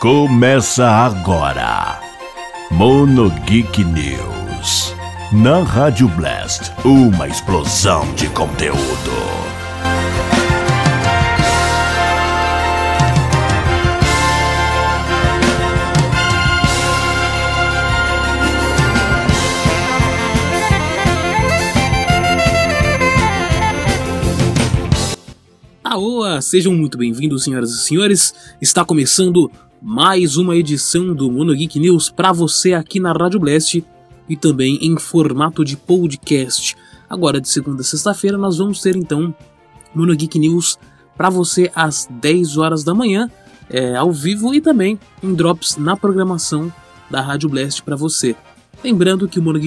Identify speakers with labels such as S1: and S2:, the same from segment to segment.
S1: Começa agora. Mono Geek News. Na Rádio Blast, uma explosão de conteúdo.
S2: Aoa, sejam muito bem-vindos, senhoras e senhores. Está começando mais uma edição do Mono Geek News para você aqui na Rádio Blast e também em formato de podcast. Agora de segunda a sexta-feira nós vamos ter então Mono Geek News para você às 10 horas da manhã, é, ao vivo e também em drops na programação da Rádio Blast para você. Lembrando que o Mono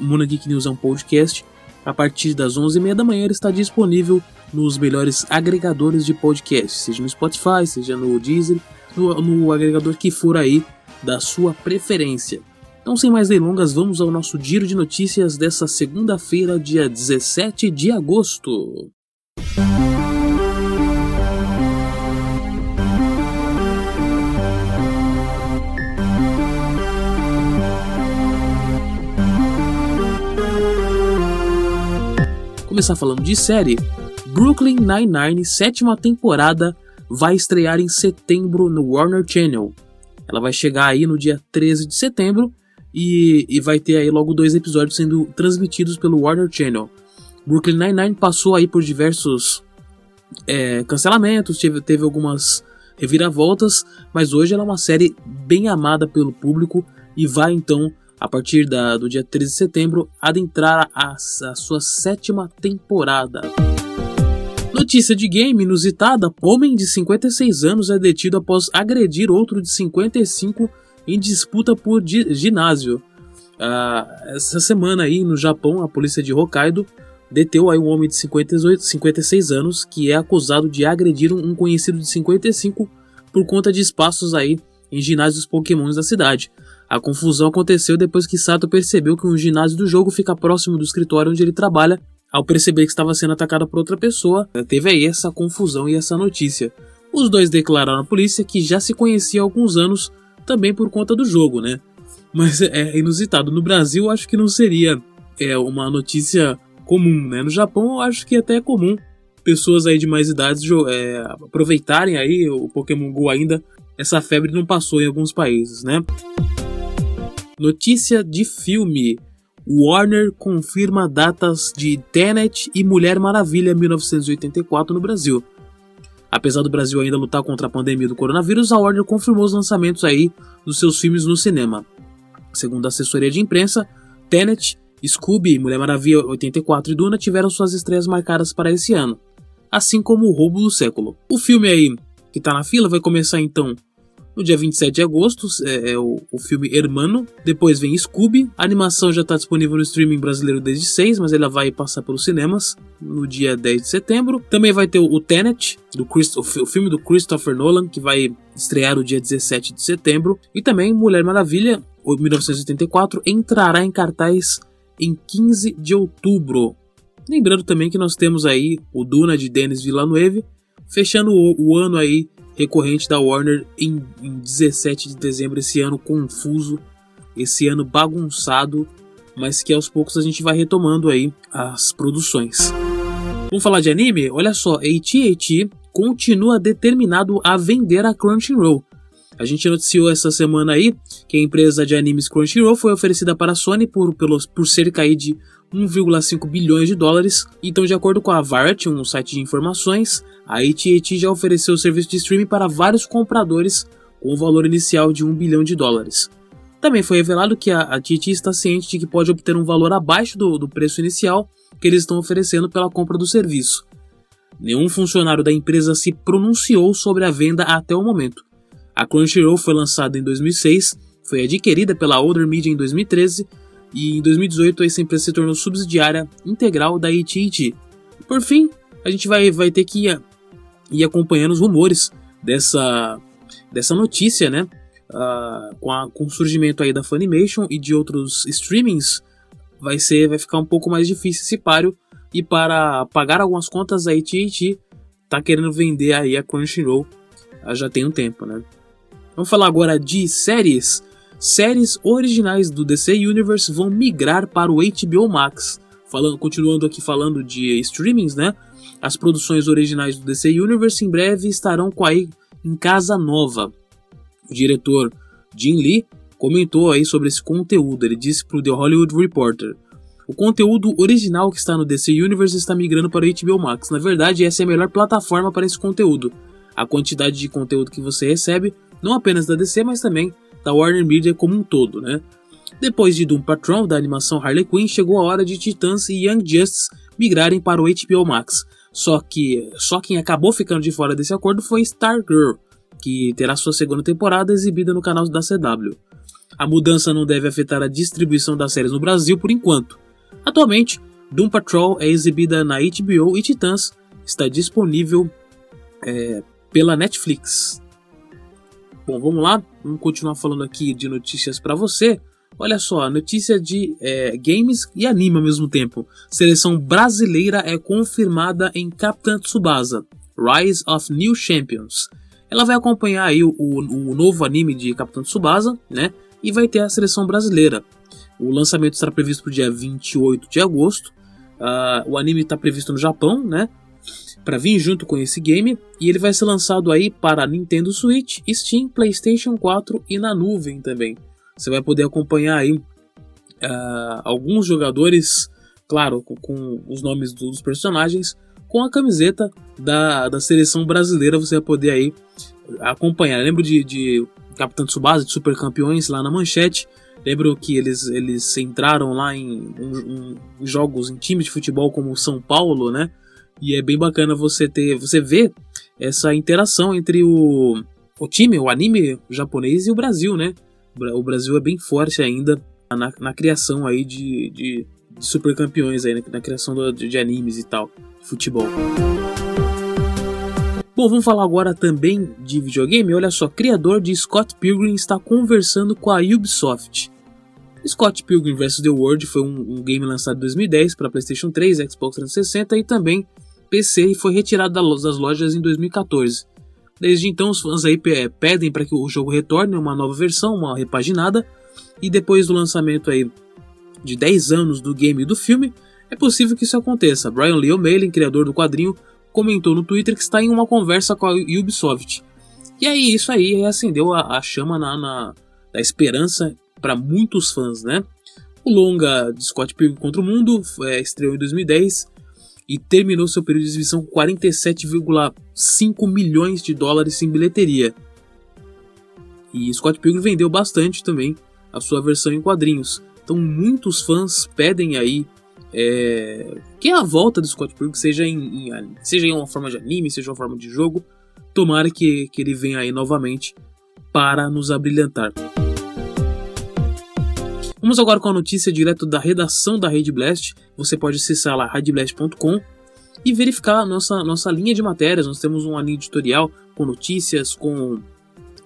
S2: Mono Geek News é um podcast. A partir das 11h30 da manhã ele está disponível nos melhores agregadores de podcast, seja no Spotify, seja no Deezer, no, no agregador que for aí da sua preferência. Então, sem mais delongas, vamos ao nosso giro de notícias dessa segunda-feira, dia 17 de agosto. Começar falando de série, Brooklyn Nine-Nine, sétima temporada, vai estrear em setembro no Warner Channel. Ela vai chegar aí no dia 13 de setembro e, e vai ter aí logo dois episódios sendo transmitidos pelo Warner Channel. Brooklyn Nine-Nine passou aí por diversos é, cancelamentos, teve, teve algumas reviravoltas, mas hoje ela é uma série bem amada pelo público e vai então, a partir da, do dia 13 de setembro, adentrar a, a sua sétima temporada. Notícia de game inusitada: homem de 56 anos é detido após agredir outro de 55 em disputa por ginásio. Ah, essa semana aí no Japão, a polícia de Hokkaido deteu aí um homem de 58, 56 anos que é acusado de agredir um conhecido de 55 por conta de espaços aí em ginásios pokémons da cidade. A confusão aconteceu depois que Sato percebeu que um ginásio do jogo fica próximo do escritório onde ele trabalha ao perceber que estava sendo atacada por outra pessoa, teve aí essa confusão e essa notícia. Os dois declararam à polícia que já se conheciam há alguns anos, também por conta do jogo, né? Mas é inusitado. No Brasil, acho que não seria é, uma notícia comum, né? No Japão, acho que até é comum pessoas aí de mais idades é, aproveitarem aí o Pokémon GO ainda. Essa febre não passou em alguns países, né? Notícia de filme. Warner confirma datas de Tenet e Mulher Maravilha 1984 no Brasil. Apesar do Brasil ainda lutar contra a pandemia do coronavírus, a Warner confirmou os lançamentos aí dos seus filmes no cinema. Segundo a assessoria de imprensa, Tenet, Scooby, Mulher Maravilha 84 e Duna tiveram suas estreias marcadas para esse ano, assim como o Roubo do Século. O filme aí que está na fila vai começar então no dia 27 de agosto é, é o, o, filme Hermano. Depois vem Scooby. A animação já está disponível no streaming brasileiro desde 6, mas ela vai passar pelos cinemas no dia 10 de setembro. Também vai ter o, Tenet, do Christ, o, o filme do Christopher Nolan, que vai estrear no dia 17 de setembro. E também Mulher Maravilha, 1984, entrará em cartaz em 15 de outubro. Lembrando também que nós temos aí o Duna de Denis Villeneuve, fechando o, o ano aí recorrente da Warner em, em 17 de dezembro, esse ano confuso, esse ano bagunçado, mas que aos poucos a gente vai retomando aí as produções. Vamos falar de anime? Olha só, AT&T continua determinado a vender a Crunchyroll. A gente noticiou essa semana aí que a empresa de animes Crunchyroll foi oferecida para a Sony por, pelos, por cerca aí de 1,5 bilhões de dólares. Então, de acordo com a Variety, um site de informações, a AT&T já ofereceu o serviço de streaming para vários compradores com o valor inicial de 1 bilhão de dólares. Também foi revelado que a AT&T está ciente de que pode obter um valor abaixo do, do preço inicial que eles estão oferecendo pela compra do serviço. Nenhum funcionário da empresa se pronunciou sobre a venda até o momento. A Crunchyroll foi lançada em 2006, foi adquirida pela Older Media em 2013 e em 2018 essa empresa se tornou subsidiária integral da AT&T. Por fim, a gente vai, vai ter que ir, ir acompanhando os rumores dessa, dessa notícia, né? Uh, com, a, com o surgimento aí da Funimation e de outros streamings, vai ser vai ficar um pouco mais difícil esse páreo e para pagar algumas contas a AT&T tá querendo vender aí a Crunchyroll já tem um tempo, né? Vamos falar agora de séries. Séries originais do DC Universe vão migrar para o HBO Max. Falando, continuando aqui falando de streamings, né? As produções originais do DC Universe em breve estarão com aí em casa nova. O diretor Jim Lee comentou aí sobre esse conteúdo. Ele disse para o The Hollywood Reporter: o conteúdo original que está no DC Universe está migrando para o HBO Max. Na verdade, essa é a melhor plataforma para esse conteúdo. A quantidade de conteúdo que você recebe, não apenas da DC, mas também da Warner Media como um todo, né? Depois de Doom Patrol, da animação Harley Quinn, chegou a hora de Titans e Young Justice migrarem para o HBO Max. Só que só quem acabou ficando de fora desse acordo foi Stargirl, que terá sua segunda temporada exibida no canal da CW. A mudança não deve afetar a distribuição das séries no Brasil por enquanto. Atualmente, Doom Patrol é exibida na HBO e Titãs está disponível é, pela Netflix. Bom, vamos lá, vamos continuar falando aqui de notícias para você. Olha só, notícia de é, games e anime ao mesmo tempo. Seleção brasileira é confirmada em Captain Tsubasa, Rise of New Champions. Ela vai acompanhar aí o, o, o novo anime de Capitão Tsubasa, né? E vai ter a seleção brasileira. O lançamento estará previsto para o dia 28 de agosto. Uh, o anime está previsto no Japão, né? Para vir junto com esse game. E ele vai ser lançado aí para Nintendo Switch, Steam, PlayStation 4 e na nuvem também. Você vai poder acompanhar aí uh, alguns jogadores, claro, com, com, os nomes dos personagens, com a camiseta da, da seleção brasileira. Você vai poder aí acompanhar. Eu lembro de, de Capitão Tsubasa, de Super Campeões lá na manchete. Lembro que eles, eles entraram lá em, em, em jogos em times de futebol como o São Paulo, né? E é bem bacana você ter, você ver essa interação entre o, o time, o anime japonês e o Brasil, né? O Brasil é bem forte ainda na, na criação aí de, de, de super campeões aí, né? na criação do, de animes e tal, de futebol. Bom, vamos falar agora também de videogame. Olha só, criador de Scott Pilgrim está conversando com a Ubisoft. Scott Pilgrim vs. The World foi um, um game lançado em 2010 para PlayStation 3, Xbox 360 e também PC e foi retirado das lojas em 2014. Desde então, os fãs aí pedem para que o jogo retorne uma nova versão, uma repaginada, e depois do lançamento aí de 10 anos do game e do filme, é possível que isso aconteça. Brian Lee O'Malley, criador do quadrinho, comentou no Twitter que está em uma conversa com a Ubisoft. E aí, isso aí acendeu a, a chama na, na, da esperança para muitos fãs, né? O longa de Scott Pilgrim contra o Mundo é, estreou em 2010 e terminou seu período de exibição com 47,5 milhões de dólares em bilheteria. E Scott Pilgrim vendeu bastante também a sua versão em quadrinhos. Então muitos fãs pedem aí é, que a volta do Scott Pilgrim seja em, em, seja em uma forma de anime, seja uma forma de jogo. Tomara que, que ele venha aí novamente para nos abrilhantar. Vamos agora com a notícia direto da redação da Rede Blast. Você pode acessar lá radioblast.com e verificar nossa, nossa linha de matérias. Nós temos uma linha editorial com notícias, com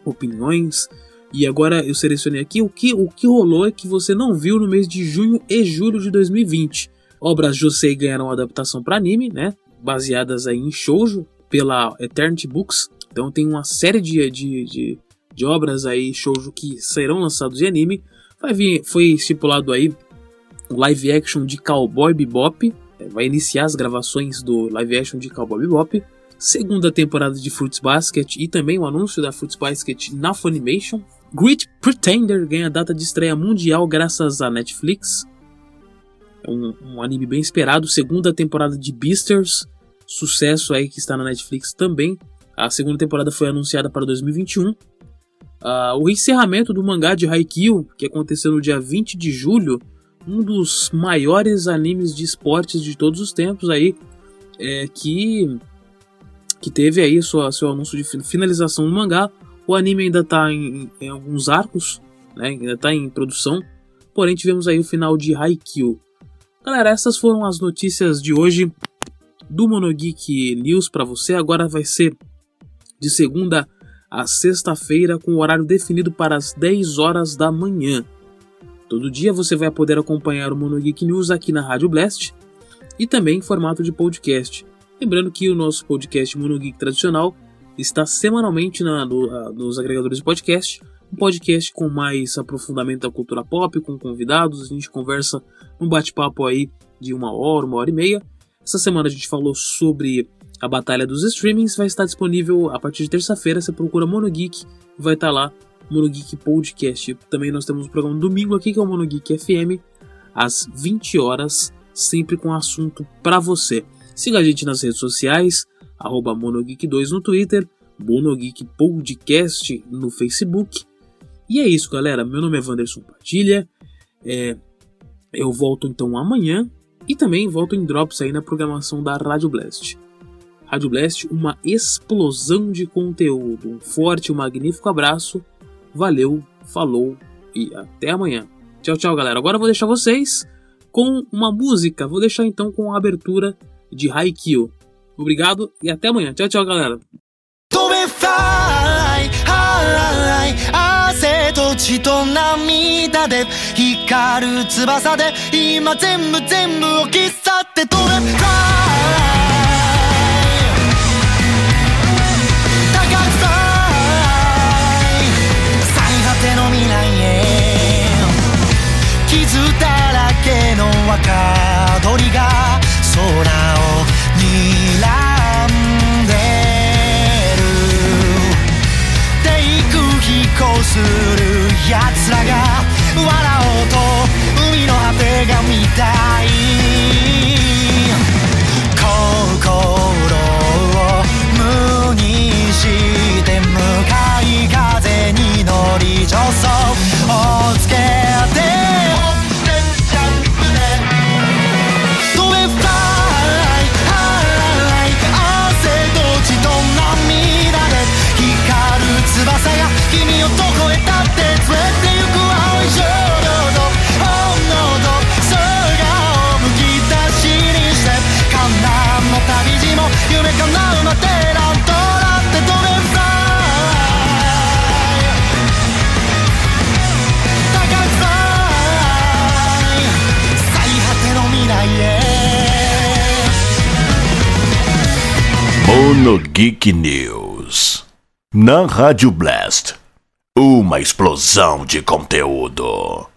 S2: opiniões. E agora eu selecionei aqui o que, o que rolou é que você não viu no mês de junho e julho de 2020. Obras Josei ganharam adaptação para anime, né? Baseadas aí em shoujo pela Eternity Books. Então tem uma série de, de, de, de obras aí shoujo que serão lançados em anime. Vai vir, foi estipulado aí o live action de Cowboy Bebop. É, vai iniciar as gravações do live action de Cowboy Bebop. Segunda temporada de Fruits Basket e também o anúncio da Fruits Basket na Funimation. Great Pretender ganha data de estreia mundial graças à Netflix. É um, um anime bem esperado. Segunda temporada de Beasters, sucesso aí que está na Netflix também. A segunda temporada foi anunciada para 2021. Uh, o encerramento do mangá de Haikyuu, que aconteceu no dia 20 de julho, um dos maiores animes de esportes de todos os tempos aí, é, que, que teve aí sua, seu anúncio de finalização do mangá. O anime ainda está em, em, alguns arcos, né, ainda está em produção, porém tivemos aí o final de Haikyuu. Galera, essas foram as notícias de hoje do Monogeek News para você. Agora vai ser de segunda a sexta-feira com o horário definido para as 10 horas da manhã. Todo dia você vai poder acompanhar o Mono Geek News aqui na Rádio Blast e também em formato de podcast. Lembrando que o nosso podcast Mono Geek tradicional está semanalmente na, no, nos agregadores de podcast. Um podcast com mais aprofundamento da cultura pop, com convidados. A gente conversa um bate-papo aí de uma hora, uma hora e meia. Essa semana a gente falou sobre a Batalha dos Streamings. Vai estar disponível a partir de terça-feira. Você procura Monogeek, vai estar lá. Monogeek Podcast. Também nós temos um programa domingo aqui que é o Monogeek FM, às 20 horas, sempre com assunto para você. Siga a gente nas redes sociais, arroba Monogeek2 no Twitter, Monogeek Podcast no Facebook. E é isso, galera. Meu nome é Wanderson Padilha. É, eu volto então amanhã e também volto em Drops aí na programação da Rádio Blast. Rádio Blast, uma explosão de conteúdo. Um forte e um magnífico abraço. Valeu, falou e até amanhã. Tchau, tchau, galera. Agora eu vou deixar vocês com uma música. Vou deixar então com a abertura de Haikyuu. Obrigado e até amanhã. Tchau, tchau, galera. 汗と血と涙で光る翼で今全部全部を消さって飛べ 角取りが
S1: 空 Geek News. Na Rádio Blast. Uma explosão de conteúdo.